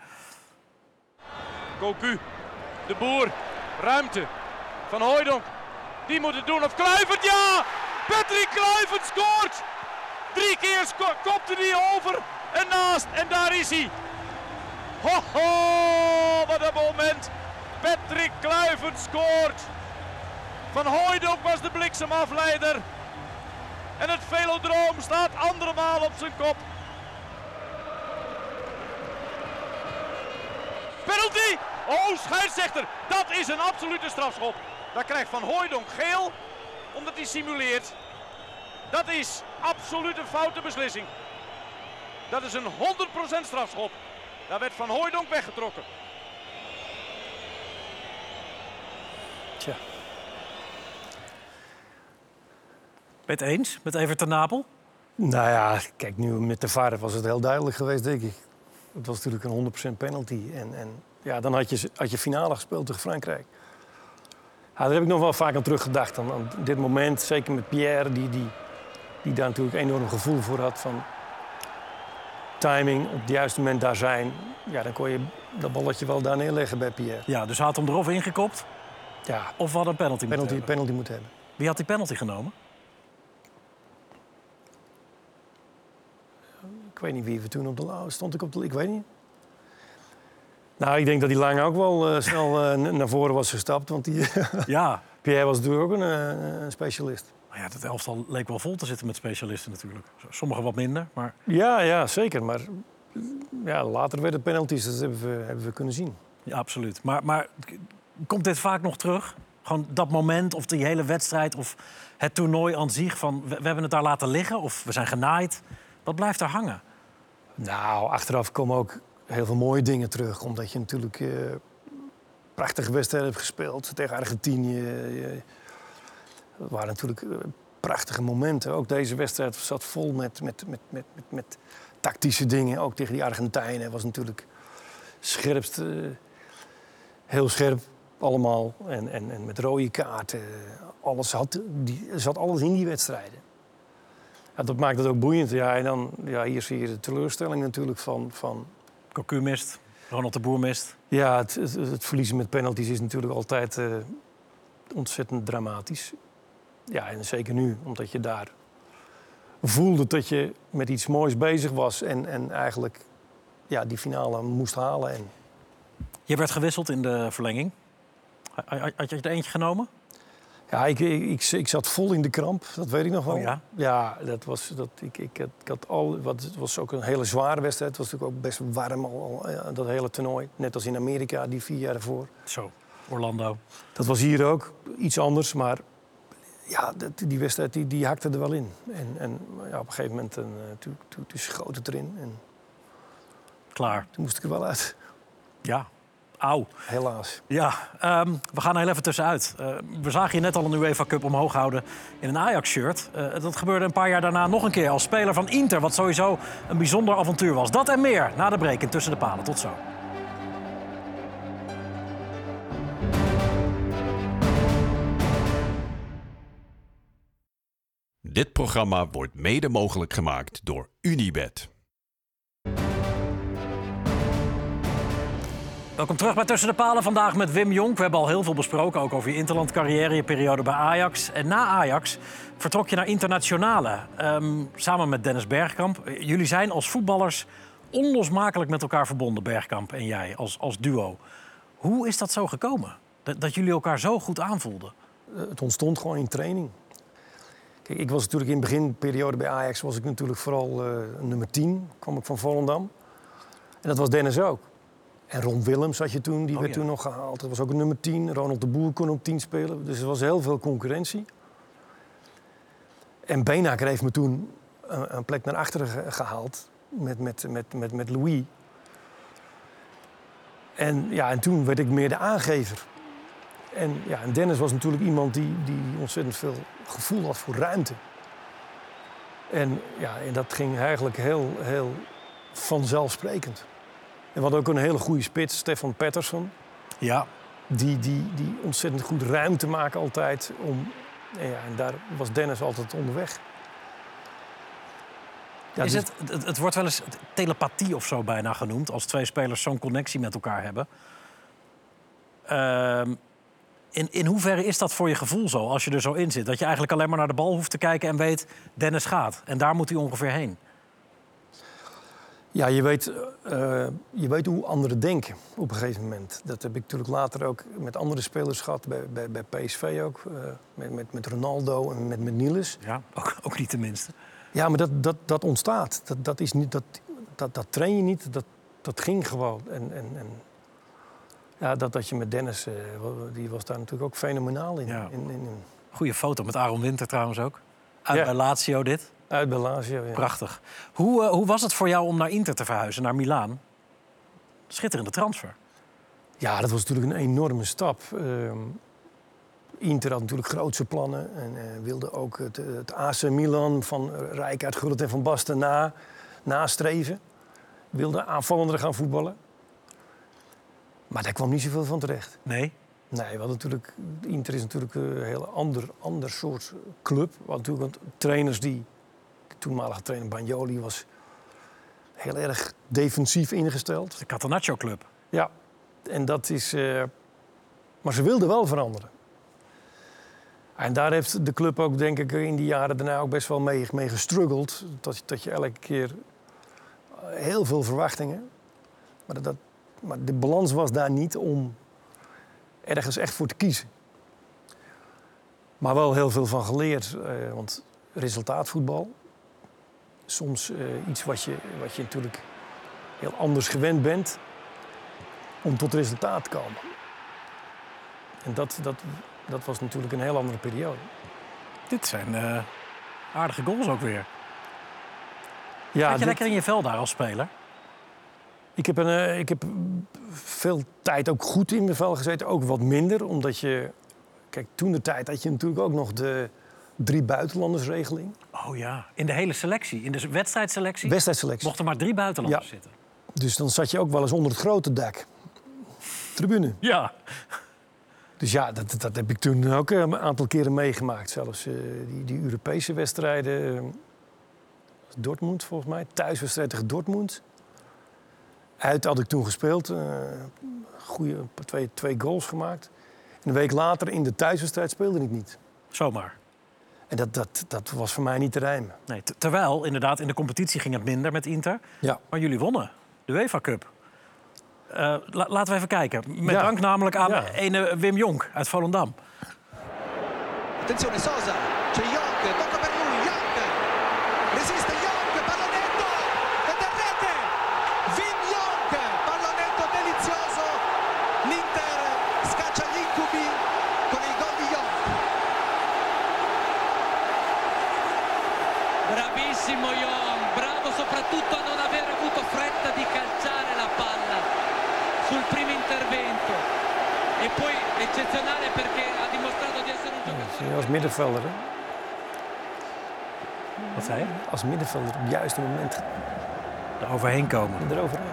Cocu, de boer, ruimte. Van Hooijdonk, die moet het doen. Of Kluivert, ja! Patrick Kluivert scoort! Drie keer sco- kopte hij over en naast. En daar is hij. Ho, ho, wat een moment. Patrick Kluivert scoort. Van Hooijdonk was de bliksemafleider. En het velodroom staat andermaal op zijn kop. Penalty! Oh, scheidsrechter, dat is een absolute strafschop. Daar krijgt Van Hooijdonk geel, omdat hij simuleert. Dat is absoluut een foute beslissing. Dat is een 100% strafschop. Daar werd Van Hooijdonk weggetrokken. Tja. Ben je het eens met Everton Napel? Nou ja, kijk, nu met de VAR was het heel duidelijk geweest, denk ik. Het was natuurlijk een 100% penalty. En, en ja, dan had je, had je finale gespeeld tegen Frankrijk. Ja, daar heb ik nog wel vaak aan teruggedacht. Aan, aan dit moment, zeker met Pierre, die, die, die daar natuurlijk enorm gevoel voor had. Van timing, op het juiste moment daar zijn. Ja, dan kon je dat balletje wel daar neerleggen bij Pierre. Ja, dus hij had hem erover ingekopt. Ja, Of we hadden een penalty, moeten penalty, penalty moeten hebben. Wie had die penalty genomen? Ik weet niet wie we toen op de lauw stond. Ik op de, ik weet niet. Nou, ik denk dat die Lang ook wel eh, snel eh, naar voren was gestapt. Want die, <laughs> Ja. Pierre was natuurlijk ook een, eh, specialist. Nou ja, dat elftal leek wel vol te zitten met specialisten natuurlijk. Sommigen wat minder, maar Ja, ja, zeker. Maar ja, later werden het penalties. Dat hebben we, hebben we kunnen zien. ja, absoluut. Maar, maar komt dit vaak nog terug? Gewoon dat moment of die hele wedstrijd of het toernooi aan zich van we, we hebben het daar laten liggen of we zijn genaaid. Wat blijft er hangen? Nou, achteraf komen ook heel veel mooie dingen terug. Omdat je natuurlijk eh, prachtige wedstrijden hebt gespeeld tegen Argentinië. Het waren natuurlijk eh, prachtige momenten. Ook deze wedstrijd zat vol met, met, met, met, met, tactische dingen. Ook tegen die Argentijnen was natuurlijk scherpst. eh, heel scherp allemaal. En, en, en met rode kaarten. Alles had, die, zat alles in die wedstrijden. Ja, dat maakt het ook boeiend. Ja, en dan, ja, hier zie je de teleurstelling natuurlijk van... van Cocu mist, Ronald de Boer mist. ja, het, het, het verliezen met penalties is natuurlijk altijd eh, ontzettend dramatisch. Ja, en zeker nu, omdat je daar voelde dat je met iets moois bezig was... en, en eigenlijk ja, die finale moest halen. En, Je werd gewisseld in de verlenging. Ha- ha- Had je er eentje genomen? Ja, ik, ik, ik, zat vol in de kramp, dat weet ik nog wel. Oh ja? Ja, dat was, dat, ik, ik, had, ik had al, wat, het was ook een hele zware wedstrijd. Het was natuurlijk ook best warm, al, dat hele toernooi. Net als in Amerika, die vier jaar ervoor. Zo, Orlando. Dat was hier ook iets anders, maar ja, dat- die wedstrijd die, die hakte er wel in. En, en ja, op een gegeven moment een, eh, toen, toen, toen schoot het erin en Klaar. toen moest ik er wel uit, Ja, auw. helaas. Ja, ehm, we gaan er heel even tussenuit. Eh, we zagen je net al een UEFA Cup omhoog houden in een Ajax-shirt. Eh, dat gebeurde een paar jaar daarna nog een keer als speler van Inter... wat sowieso een bijzonder avontuur was. Dat en meer na de break in Tussen de Palen. Tot zo. Dit programma wordt mede mogelijk gemaakt door Unibed. Welkom terug bij Tussen de Palen. Vandaag met Wim Jonk. We hebben al heel veel besproken, ook over je interlandcarrière, je periode bij Ajax. En na Ajax vertrok je naar Internationale, ehm, samen met Dennis Bergkamp. Jullie zijn als voetballers onlosmakelijk met elkaar verbonden, Bergkamp en jij, als, als duo. Hoe is dat zo gekomen? Dat, dat jullie elkaar zo goed aanvoelden? Eh, Het ontstond gewoon in training. Kijk, ik was natuurlijk in de beginperiode bij Ajax was ik natuurlijk vooral eh, nummer 10, kwam ik van Volendam. En dat was Dennis ook. En Ron Willems had je toen, die Oh, werd ja. toen nog gehaald. Dat was ook nummer 10. Ronald de Boer kon op 10 spelen. Dus er was heel veel concurrentie. En Beenhakker heeft me toen een, een plek naar achteren ge- gehaald met, met, met, met, met Louis. En, ja, en toen werd ik meer de aangever. En, ja, en Dennis was natuurlijk iemand die, die ontzettend veel gevoel had voor ruimte. En, ja, en dat ging eigenlijk heel, heel vanzelfsprekend. En hadden ook een hele goede spits, Stefan Pettersson. Ja, Die, die, die ontzettend goed ruimte maken altijd. Om, en, ja, en daar was Dennis altijd onderweg. Ja, is dus- het, het, het wordt wel eens telepathie of zo bijna genoemd... als twee spelers zo'n connectie met elkaar hebben. Ehm, in, in hoeverre is dat voor je gevoel zo, als je er zo in zit? Dat je eigenlijk alleen maar naar de bal hoeft te kijken en weet... Dennis gaat. En daar moet hij ongeveer heen. Ja, je weet, eh, je weet hoe anderen denken op een gegeven moment. Dat heb ik natuurlijk later ook met andere spelers gehad, bij, bij, bij PSV ook. eh, met, met, met Ronaldo en met, met Niels. Ja, ook, ook niet tenminste. Ja, maar dat, dat, dat ontstaat. Dat, dat, is niet, dat, dat, dat train je niet, dat, dat ging gewoon. En, en, en ja, dat, dat je met Dennis, eh, die was daar natuurlijk ook fenomenaal in. Ja. in, in, in- Goeie foto met Aaron Winter trouwens ook. Uit Ja. bij Lazio dit. Uit bij Lazio, ja. Prachtig. Hoe, eh, hoe was het voor jou om naar Inter te verhuizen, naar Milaan? Schitterende transfer. Ja, dat was natuurlijk een enorme stap. Ehm, Inter had natuurlijk grootse plannen en eh, wilde ook het, het AC Milan van Rijkaard, Gullit en Van Basten na, nastreven. Wilde aanvallender gaan voetballen. Maar daar kwam niet zoveel van terecht. Nee? Nee, we hadden natuurlijk, Inter is natuurlijk een heel ander, ander soort club. Hadden natuurlijk wat trainers die... Toenmalige trainer Bagnoli was heel erg defensief ingesteld. De Catenaccio Club. Ja, en dat is. eh, maar ze wilden wel veranderen. En daar heeft de club ook, denk ik, in die jaren daarna ook best wel mee, mee gestruggeld. Dat, dat je elke keer eh, heel veel verwachtingen. Maar, dat- dat, maar de balans was daar niet om ergens echt voor te kiezen. Maar wel heel veel van geleerd. eh, want resultaatvoetbal, soms eh, iets wat je, wat je natuurlijk heel anders gewend bent om tot resultaat te komen. En dat, dat, dat was natuurlijk een heel andere periode. Dit zijn eh, aardige goals ook weer. Ja, je dit- lekker in je vel daar als speler? ik, heb een, eh, ik heb veel tijd ook goed in mijn vel gezeten, ook wat minder. Omdat je, kijk, toen de tijd had je natuurlijk ook nog de drie buitenlandersregeling. Oh ja, in de hele selectie. In de wedstrijdselectie Wedstrijdselectie. mochten maar drie buitenlanders Ja. zitten. Dus dan zat je ook wel eens onder het grote dak. Tribune. Ja. Dus ja, dat, dat heb ik toen ook eh, een aantal keren meegemaakt. Zelfs eh, die, die Europese wedstrijden. eh, Dortmund volgens mij. Thuiswedstrijd tegen Dortmund. Uit had ik toen gespeeld. eh goeie, twee, twee goals gemaakt. En een week later in de thuiswedstrijd speelde ik niet. Zomaar. En dat, dat, dat was voor mij niet te rijmen. Nee, terwijl inderdaad in de competitie ging het minder met Inter. Ja. Maar jullie wonnen de UEFA Cup. Eh, la- laten we even kijken. Met Ja. dank namelijk aan Ja. ene Wim Jonk uit Volendam. Attenzione Sosa, c'è middenvelder, hè? Wat zei je? Als middenvelder op het juiste moment Er overheen komen. eroverheen.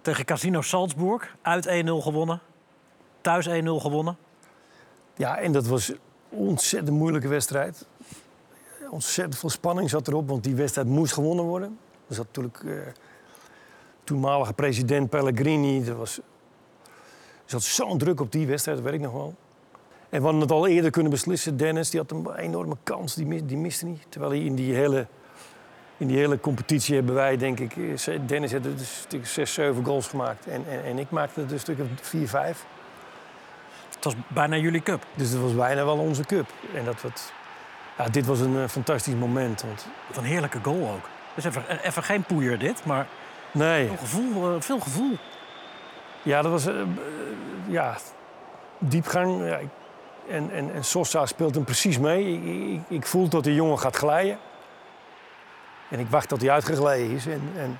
Tegen Casino Salzburg. Uit 1-0 gewonnen. Thuis 1-0 gewonnen. Ja, en dat was een ontzettend moeilijke wedstrijd. Ontzettend veel spanning zat erop, want die wedstrijd moest gewonnen worden. Er zat natuurlijk eh, toenmalige president Pellegrini. Er, was, er zat zo'n druk op die wedstrijd, dat weet ik nog wel. En we hadden het al eerder kunnen beslissen. Dennis die had een enorme kans, die, die miste niet. Terwijl hij in die hele, in die hele competitie hebben wij, denk ik... eh, Dennis had dus 6, 7 goals gemaakt. En, en, en ik maakte er een stuk of 4, 5. Het was bijna jullie cup. Dus dat was bijna wel onze cup. En dat wat, ja, dit was een eh, fantastisch moment. Want, Wat een heerlijke goal ook. Dus even, even geen poeier dit, maar nee, veel gevoel. eh, veel gevoel. Ja, dat was... eh, eh, ja, diepgang. Ja, en, en, en Sosa speelt hem precies mee. Ik, ik, ik voel dat de jongen gaat glijden. En ik wacht tot hij uitgegleden is. En, en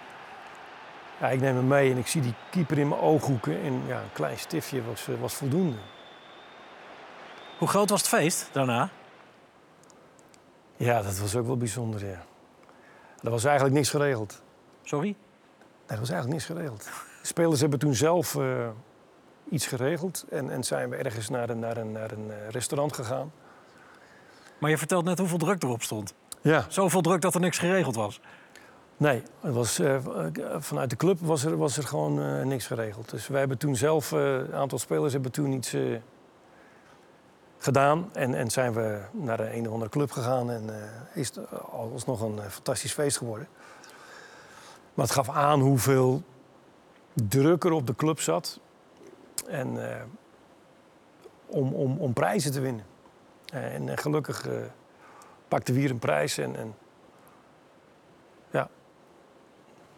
ja, ik neem hem mee en ik zie die keeper in mijn ooghoeken. En ja, een klein stiftje was, was voldoende. Hoe groot was het feest daarna? Ja, dat was ook wel bijzonder, ja. Er was eigenlijk niks geregeld. Sorry? Er was eigenlijk niks geregeld. De spelers hebben toen zelf eh, iets geregeld. En, en zijn we ergens naar een, naar een, naar een eh, restaurant gegaan. Maar je vertelt net hoeveel druk erop stond. Ja. Zoveel druk dat er niks geregeld was. Nee, het was, eh, vanuit de club was er, was er gewoon eh, niks geregeld. Dus wij hebben toen zelf, een aantal spelers hebben toen iets gedaan. En, en zijn we naar een, een of andere club gegaan. En is het alsnog een fantastisch feest geworden. Maar het gaf aan hoeveel druk er op de club zat. En eh, om, om, om prijzen te winnen. En eh, gelukkig eh, pakte we hier een prijs. En, en ja,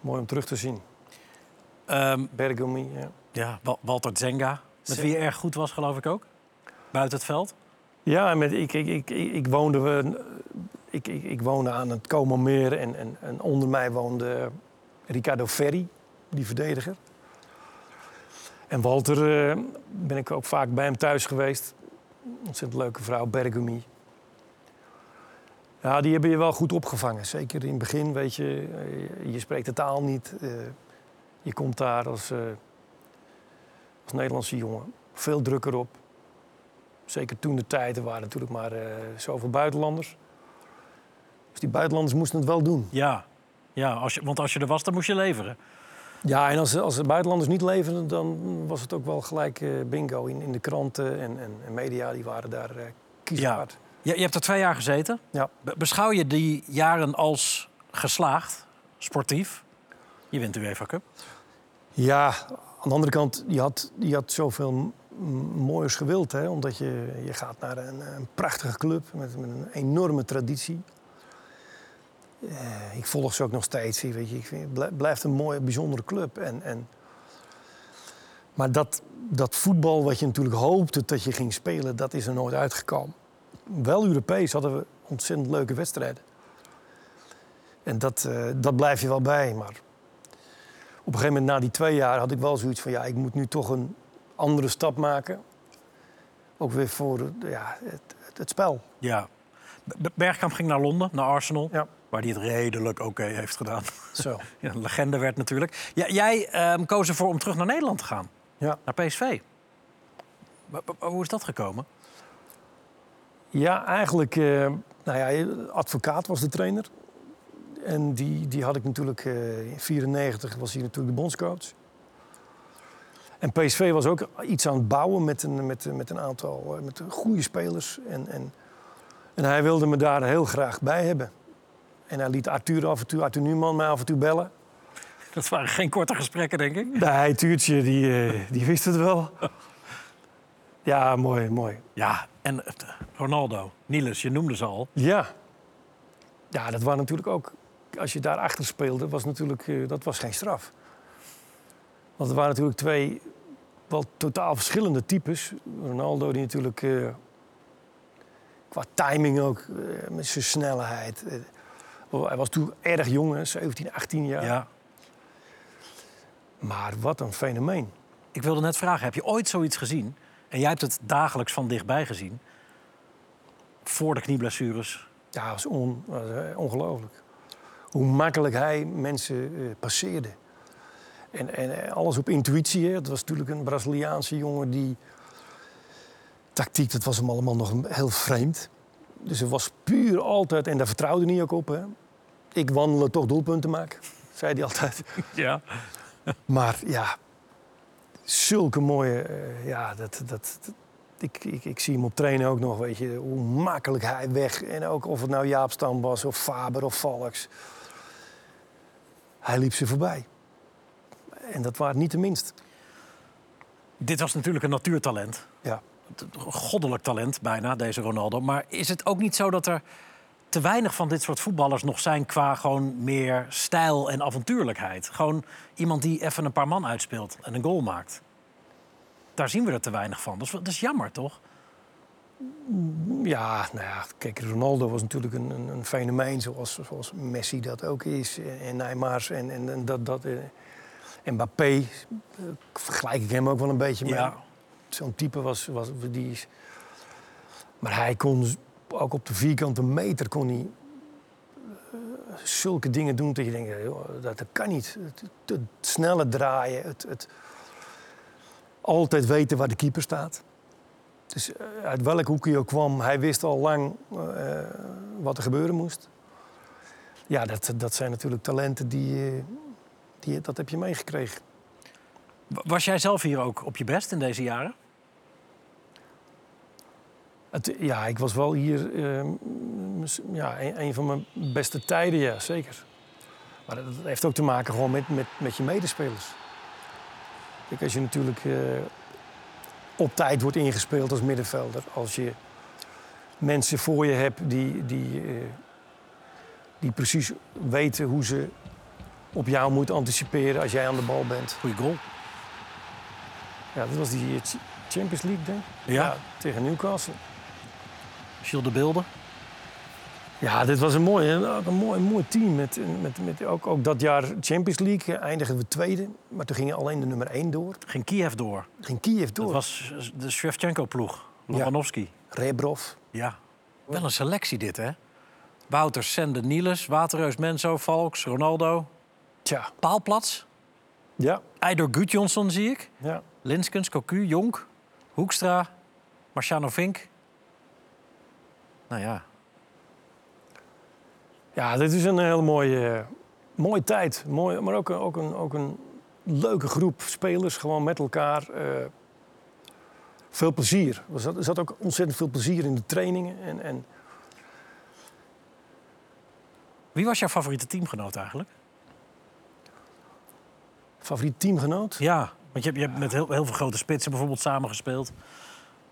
mooi om terug te zien. Ehm, Bergomi, ja. ja, Wa- Walter Zenga. Met wie je erg goed was, geloof ik ook. Buiten het veld. Ja, met, ik, ik, ik, ik, ik woonde, we- ik, ik, ik woonde aan het Komermeer en, en, en onder mij woonde Ricardo Ferri, die verdediger. En Walter eh, ben ik ook vaak bij hem thuis geweest. Ontzettend leuke vrouw, Bergomi. Ja, die hebben je wel goed opgevangen. Zeker in het begin, weet je. eh, Je spreekt de taal niet. eh, Je komt daar als, eh, als Nederlandse jongen. Veel druk erop. Zeker toen de tijd, er waren natuurlijk maar zoveel buitenlanders. Dus die buitenlanders moesten het wel doen. Ja, ja als je, want als je er was, dan moest je leveren. Ja, en als, als de buitenlanders niet leverden, dan was het ook wel gelijk eh, bingo. In, in de kranten en, en, en media, die waren daar eh kiesbaard. Je, je hebt er twee jaar gezeten. Ja. Be- Beschouw je die jaren als geslaagd, sportief? Je wint de UEFA Cup. Ja, aan de andere kant, je had, je had zoveel moois gewild. Hè? Omdat je, je gaat naar een, een prachtige club met, met een enorme traditie. Eh, ik volg ze ook nog steeds. Weet je. Ik vind, het blij- blijft een mooie, bijzondere club. En, en, maar dat, dat voetbal wat je natuurlijk hoopte dat je ging spelen, dat is er nooit uitgekomen. Wel Europees hadden we ontzettend leuke wedstrijden. En dat, eh, dat blijf je wel bij. Maar op een gegeven moment, na die twee jaar, had ik wel zoiets van... ja, ik moet nu toch een andere stap maken. Ook weer voor ja, het, het, het spel. Ja. Bergkamp ging naar Londen, naar Arsenal. Ja. Waar hij het redelijk oké heeft gedaan. Zo. <laughs> Ja, een legende werd natuurlijk. Ja, jij ehm, koos ervoor om terug naar Nederland te gaan. Ja. Naar PSV. Hoe is dat gekomen? Ja, eigenlijk... eh, nou ja, advocaat was de trainer. En die, die had ik natuurlijk... eh, in 94 was hij natuurlijk de bondscoach. En PSV was ook iets aan het bouwen met een, met, met een aantal eh, met goede spelers. En, en, en hij wilde me daar heel graag bij hebben. En hij liet Arthur af en toe, Arthur Numan mij af en toe bellen. Dat waren geen korte gesprekken, denk ik. Nee, Tuurtje, die, eh, die wist het wel. Ja, mooi, mooi. Ja, en Ronaldo, Niels, je noemde ze al. Ja. Ja, dat waren natuurlijk ook... Als je daar achter speelde, was natuurlijk, eh, dat was geen straf. Want er waren natuurlijk twee wel totaal verschillende types. Ronaldo die natuurlijk... eh, qua timing ook, met zijn snelheid. Hij was toen erg jong, hè, 17, 18 jaar. Ja. Maar wat een fenomeen. Ik wilde net vragen, heb je ooit zoiets gezien? En jij hebt het dagelijks van dichtbij gezien. Voor de knieblessures. Ja, dat was on, was, eh, ongelooflijk. Hoe makkelijk hij mensen eh, passeerde. En, en eh, alles op intuïtie. Hè. Het was natuurlijk een Braziliaanse jongen die... Tactiek, dat was hem allemaal nog heel vreemd. Dus het was puur altijd... En daar vertrouwde hij ook op. Hè. Ik wandelen toch doelpunten maken, zei hij altijd. <laughs> Ja. <laughs> Maar ja, zulke mooie... eh, ja, dat, dat, dat- ik, ik, ik zie hem op trainen ook nog, weet je. Hoe makkelijk hij weg. En ook of het nou Jaap Stam was, of Faber, of Valks. Hij liep ze voorbij. En dat waren niet de minst. Dit was natuurlijk een natuurtalent. Goddelijk talent bijna, deze Ronaldo. Maar is het ook niet zo dat er te weinig van dit soort voetballers nog zijn... qua gewoon meer stijl en avontuurlijkheid? Gewoon iemand die even een paar man uitspeelt en een goal maakt. daar zien we er te weinig van. Dat is, dat is jammer, toch? Ja, nou ja, kijk, Ronaldo was natuurlijk een, een, een fenomeen zoals, zoals Messi dat ook is. En Neymar en, en, en dat... dat eh, Mbappé, eh, vergelijk ik hem ook wel een beetje mee. Ja. Zo'n type was, was die. Maar hij kon ook op de vierkante meter kon hij eh, zulke dingen doen dat je denkt, joh, dat, kan niet. Het, snelle draaien, het, het altijd weten waar de keeper staat. Dus eh, uit welk hoek hij ook kwam, hij wist al lang eh, wat er gebeuren moest. Ja, dat, dat zijn natuurlijk talenten die, die... Dat heb je meegekregen. Was jij zelf hier ook op je best in deze jaren? Het, ja, ik was wel hier eh, mis- ja, een, een van mijn beste tijden, ja, zeker. Maar dat, dat heeft ook te maken gewoon met, met, met je medespelers. Kijk, als je natuurlijk eh, op tijd wordt ingespeeld als middenvelder... als je mensen voor je hebt die, die, eh, die precies weten hoe ze op jou moeten anticiperen als jij aan de bal bent. Goeie goal. Ja, dat was die eh, Ch- Champions League, denk ik. Ja. tegen Newcastle. Gilles de Beelden. Ja, dit was een mooi, een, ook een mooi, mooi team. Met, met, met ook, ook dat jaar Champions League eh, eindigden we tweede. Maar toen ging alleen de nummer één door. Ging Kiev door. Ging Kiev door. Dat was de Shevchenko-ploeg. Lobanovski. Rebrov. Ja. Wel een selectie dit, hè? Wouter, Sende, Niels, Waterreus, Menzo, Valks, Ronaldo. Tja. Paalplats. Ja. Eidor Gudjonsson zie ik. Ja. Linskens, Cocu, Jonk, Hoekstra, Marciano Vink. Nou ja, Ja, dit is een hele mooie, mooie tijd. Mooi, maar ook, een- ook, een, ook een leuke groep spelers, gewoon met elkaar. eh, veel plezier. Er zat, er zat ook ontzettend veel plezier in de trainingen. En, en wie was jouw favoriete teamgenoot eigenlijk? favoriet teamgenoot? Ja, want je hebt, je hebt met heel, heel veel grote spitsen bijvoorbeeld samengespeeld.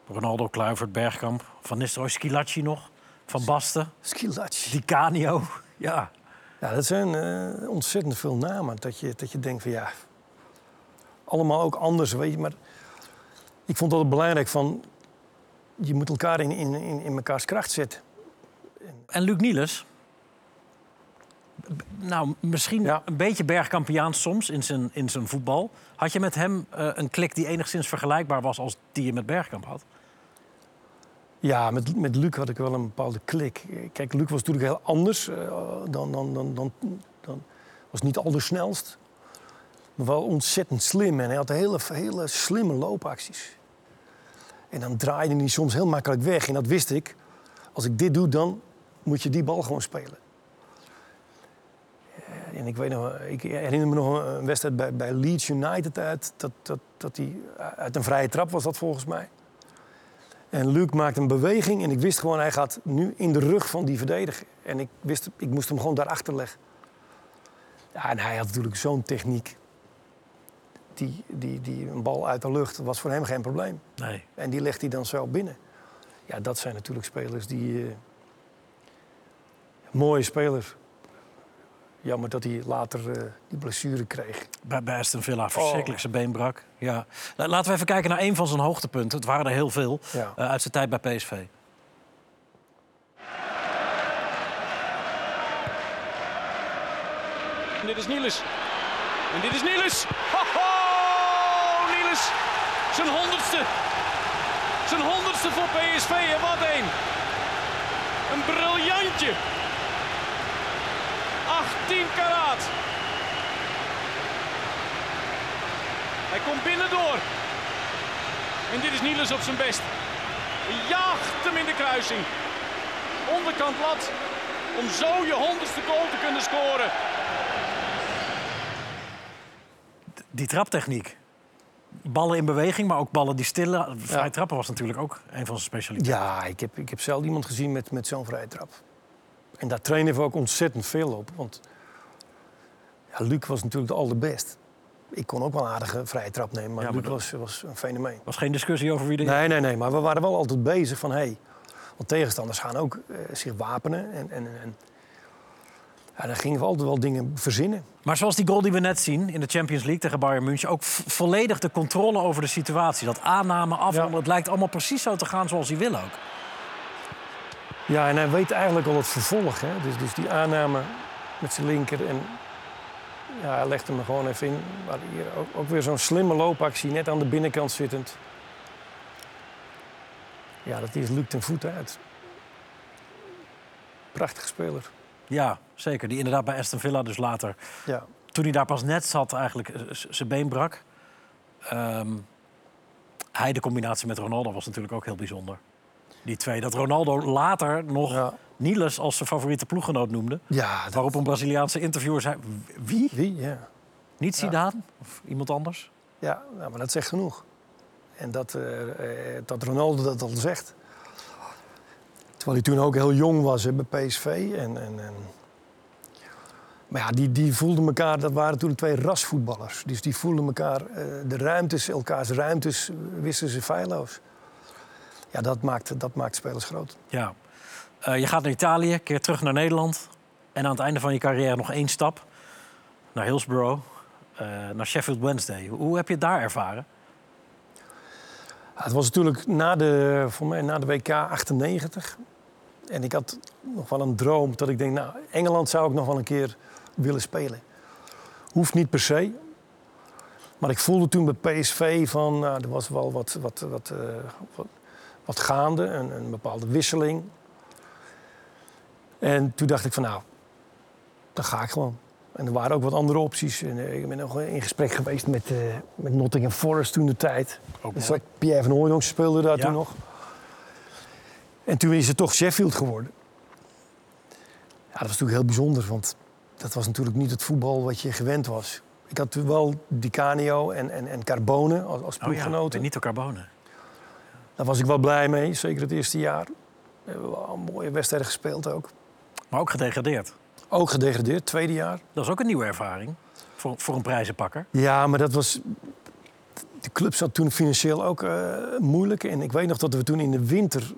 Ronaldo, Kluivert, Bergkamp, Van Nistelrooy, Skilacci nog. Van Basten, Skilacci. Di Canio. <laughs> Ja, Ja, dat zijn eh, ontzettend veel namen. Dat je, dat je denkt van ja, allemaal ook anders, weet je. Maar ik vond het altijd belangrijk van, je moet elkaar in, in, in, in mekaars kracht zetten. En Luc Niels. Nou, misschien Ja. een beetje bergkampiaans soms in zijn, in zijn voetbal. Had je met hem eh, een klik die enigszins vergelijkbaar was als die je met Bergkamp had? Ja, met, met Luc had ik wel een bepaalde klik. Kijk, Luc was natuurlijk heel anders eh, dan, dan, dan, dan, dan... Was niet al de snelst, maar wel ontzettend slim. En hij had hele, hele slimme loopacties. En dan draaide hij soms heel makkelijk weg. En dat wist ik. Als ik dit doe, dan moet je die bal gewoon spelen. En ik, weet nog, ik herinner me nog een wedstrijd bij, bij Leeds United uit. Dat, dat, dat hij uit een vrije trap was dat volgens mij. En Luc maakte een beweging en ik wist gewoon, hij gaat nu in de rug van die verdediger. En ik wist, ik moest hem gewoon daarachter leggen. Ja, en hij had natuurlijk zo'n techniek. Die, die, die een bal uit de lucht was voor hem geen probleem. Nee. En die legt hij dan zo binnen. Ja, dat zijn natuurlijk spelers die... eh, mooie spelers. Jammer dat hij later eh, die blessure kreeg. Bij, bij Aston Villa verschrikkelijk zijn been brak. Ja. La- Laten we even kijken naar een van zijn hoogtepunten. Het waren er heel veel Ja. eh, uit zijn tijd bij PSV. En dit is Niels. En dit is Niels. Ho, ho! Niels. Zijn honderdste. Zijn honderdste voor PSV. En wat een. Een briljantje. 18 karaat. Hij komt binnendoor. En dit is Niels op zijn best. Hij jaagt hem in de kruising. Onderkant lat. Om zo je honderdste goal te kunnen scoren. Die traptechniek. Ballen in beweging, maar ook ballen die stillen. Vrij trappen was natuurlijk ook een van zijn specialiteiten. Ja, ik heb, ik heb zelden iemand gezien met, met zo'n vrije trap. En daar trainen we ook ontzettend veel op. Want ja, Luc was natuurlijk de allerbest. Ik kon ook wel een aardige vrije trap nemen, maar, Ja, maar Luc was, was een fenomeen. was geen discussie over wie de... Nee, nee, nee, maar we waren wel altijd bezig van... Hey, want tegenstanders gaan ook eh, zich wapenen. En, en, en Ja, daar gingen we altijd wel dingen verzinnen. Maar zoals die goal die we net zien in de Champions League tegen Bayern München... ook vo- volledig de controle over de situatie. Dat aanname, afhandelen, het lijkt allemaal precies zo te gaan zoals hij wil ook. Ja, en hij weet eigenlijk al het vervolg. Hè? Dus, dus die aanname met zijn linker. En ja, hij legt hem er gewoon even in. Maar hier ook, ook weer zo'n slimme loopactie, net aan de binnenkant zittend. Ja, dat is Luc ten voet uit. Prachtige speler. Ja, zeker. Die inderdaad bij Aston Villa dus later... Ja. toen hij daar pas net zat, eigenlijk eh, zijn been brak. Ehm, hij, de combinatie met Ronaldo, was natuurlijk ook heel bijzonder. Die twee. Dat Ronaldo later nog Ja. Niels als zijn favoriete ploeggenoot noemde. Ja, dat- Waarop een Braziliaanse interviewer zei... Wie? Wie? Ja. Niet Zidane? Of iemand anders? Ja, nou, maar dat zegt genoeg. En dat, eh, eh, dat Ronaldo dat al zegt. Terwijl hij toen ook heel jong was hè, bij PSV. En, en, en... Maar ja, die, die voelden elkaar, dat waren toen twee rasvoetballers. Dus die voelden elkaar, eh, de ruimtes, elkaars ruimtes, wisten ze feilloos. Ja, dat maakt, dat maakt spelers groot. Ja. Eh, je gaat naar Italië, keer terug naar Nederland. En aan het einde van je carrière nog één stap. Naar Hillsborough, eh, naar Sheffield Wednesday. Hoe heb je het daar ervaren? Het was natuurlijk na de, voor mij, na de WK 98. En ik had nog wel een droom dat ik denk, nou, Engeland zou ik nog wel een keer willen spelen. Hoeft niet per se. Maar ik voelde toen bij PSV van, nou, er was wel wat, wat, wat, eh, wat gaande, een, een bepaalde wisseling. En toen dacht ik van, nou, dan ga ik gewoon. En er waren ook wat andere opties. En, eh, ik ben nog in gesprek geweest met, eh, met Nottingham Forest toen de tijd. Ook Dus. Pierre van Hooydonk speelde daar Ja. toen nog. En toen is het toch Sheffield geworden. Ja, dat was natuurlijk heel bijzonder, want dat was natuurlijk niet het voetbal wat je gewend was. Ik had toen wel Di Canio en, en, en Carbone als, als Oh ja, ploeggenoten. Benito Carbone. Daar was ik wel blij mee, zeker het eerste jaar. We hebben wel een mooie wedstrijden gespeeld ook. Maar ook gedegradeerd. Ook gedegradeerd, tweede jaar. Dat is ook een nieuwe ervaring voor, voor een prijzenpakker. Ja, maar dat was. De club zat toen financieel ook eh, moeilijk. En ik weet nog dat we toen in de winter.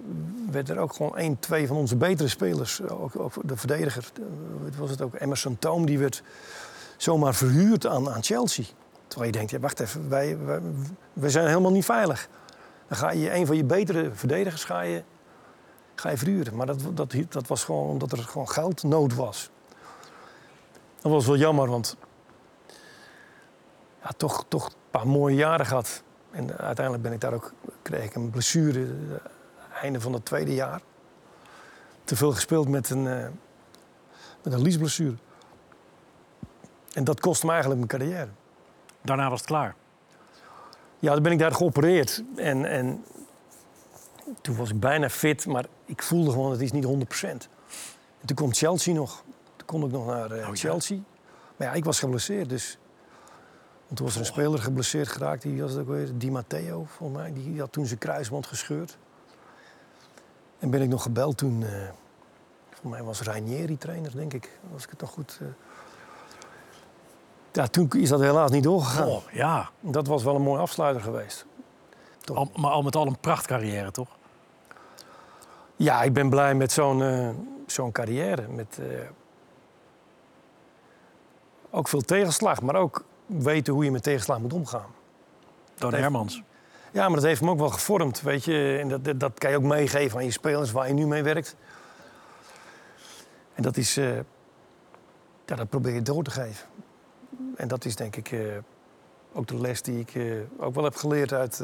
werd er ook gewoon één, twee van onze betere spelers. eh, Ook, ook de verdediger. was het ook? Emerson Toom, die werd zomaar verhuurd aan, aan Chelsea. Terwijl je denkt, ja, wacht even, wij, wij, wij zijn helemaal niet veilig. Dan ga je een van je betere verdedigers ga je, ga je verhuren. Maar dat, dat, dat was gewoon omdat er gewoon geldnood was. Dat was wel jammer, want ja, toch, toch een paar mooie jaren gehad. En uiteindelijk ben ik daar ook, kreeg ik een blessure eh, einde van het tweede jaar. Te veel gespeeld met een, eh, met een liesblessure. En dat kostte me eigenlijk mijn carrière. Daarna was het klaar. Ja, dan ben ik daar geopereerd. En, en toen was ik bijna fit, maar ik voelde gewoon dat het is niet 100%. En toen kwam Chelsea nog. Toen kon ik nog naar eh, ja. Chelsea. Maar ja, ik was geblesseerd, dus... Want toen was er een speler geblesseerd geraakt, die was het ook weer, Di Matteo, volgens mij. Die had toen zijn kruisband gescheurd. En ben ik nog gebeld toen... eh volgens mij was Ranieri trainer, denk ik. Als ik het nog goed... eh. Ja, toen is dat helaas niet doorgegaan. Oh, ja. Dat was wel een mooi afsluiter geweest. Al, maar al met al een prachtcarrière, toch? Ja, ik ben blij met zo'n eh, zo'n carrière. Met eh, ook veel tegenslag, maar ook weten hoe je met tegenslag moet omgaan. Heeft- Hermans. Ja, maar dat heeft me ook wel gevormd, weet je. En dat, dat, dat kan je ook meegeven aan je spelers waar je nu mee werkt. En dat is... eh, ja, dat probeer je door te geven. En dat is denk ik ook de les die ik ook wel heb geleerd uit...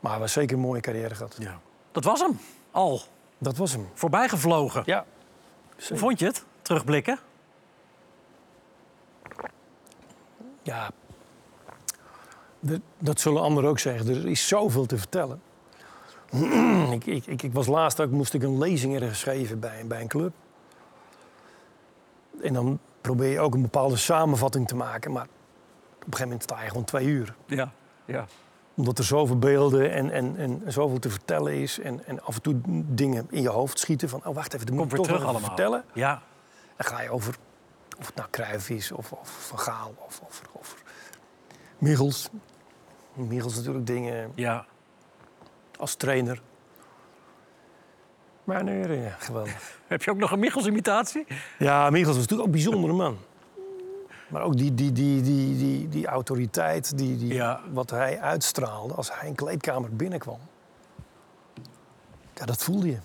maar hebben zeker een mooie carrière gehad. Ja. Dat was hem. Al. Dat was hem. Voorbijgevlogen. Ja. Hoe vond je het? Terugblikken? Ja, de- dat zullen anderen ook zeggen. Er is zoveel te vertellen. <clears throat> ik, ik, ik, ik was laatst ook, moest ik een lezing ergens geven bij, bij een club. En dan probeer je ook een bepaalde samenvatting te maken. Maar op een gegeven moment sta je gewoon twee uur. Ja. ja. Omdat er zoveel beelden en, en, en zoveel te vertellen is. En, en af en toe dingen in je hoofd schieten van... oh, wacht even, dat moet ik toch terug allemaal. vertellen. Ja. Dan ga je over of het nou Cruijff is of, of Van Gaal of over, over Michels. Michels natuurlijk dingen Ja. als trainer. Maar nee, ja, geweldig. <laughs> Heb je ook nog een Michels-imitatie? Ja, Michels was natuurlijk ook een bijzondere man. Maar ook die, die, die, die, die, die autoriteit, die, die, Ja. wat hij uitstraalde als hij een kleedkamer binnenkwam. Ja, dat voelde je.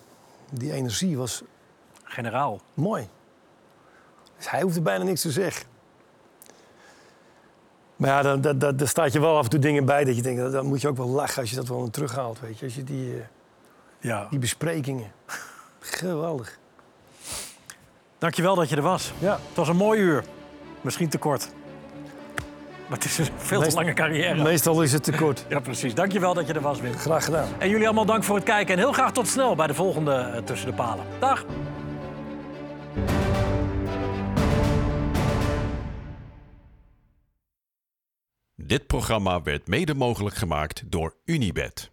Die energie was Generaal. mooi. Dus hij hoefde bijna niks te zeggen. Maar ja, dan, dan, dan, dan staat je wel af en toe dingen bij dat je denkt... dan moet je ook wel lachen als je dat wel terughaalt, weet je. Als je die, eh, Ja. die besprekingen. Geweldig. Dankjewel dat je er was. Ja. Het was een mooi uur. Misschien te kort. Maar het is een <laughs> veel te lange carrière. Meestal is het te kort. <laughs> Ja, precies. Dankjewel dat je er was, Wim. Graag gedaan. En jullie allemaal dank voor het kijken. En heel graag tot snel bij de volgende eh, Tussen de Palen. Dag! Dit programma werd mede mogelijk gemaakt door Unibed.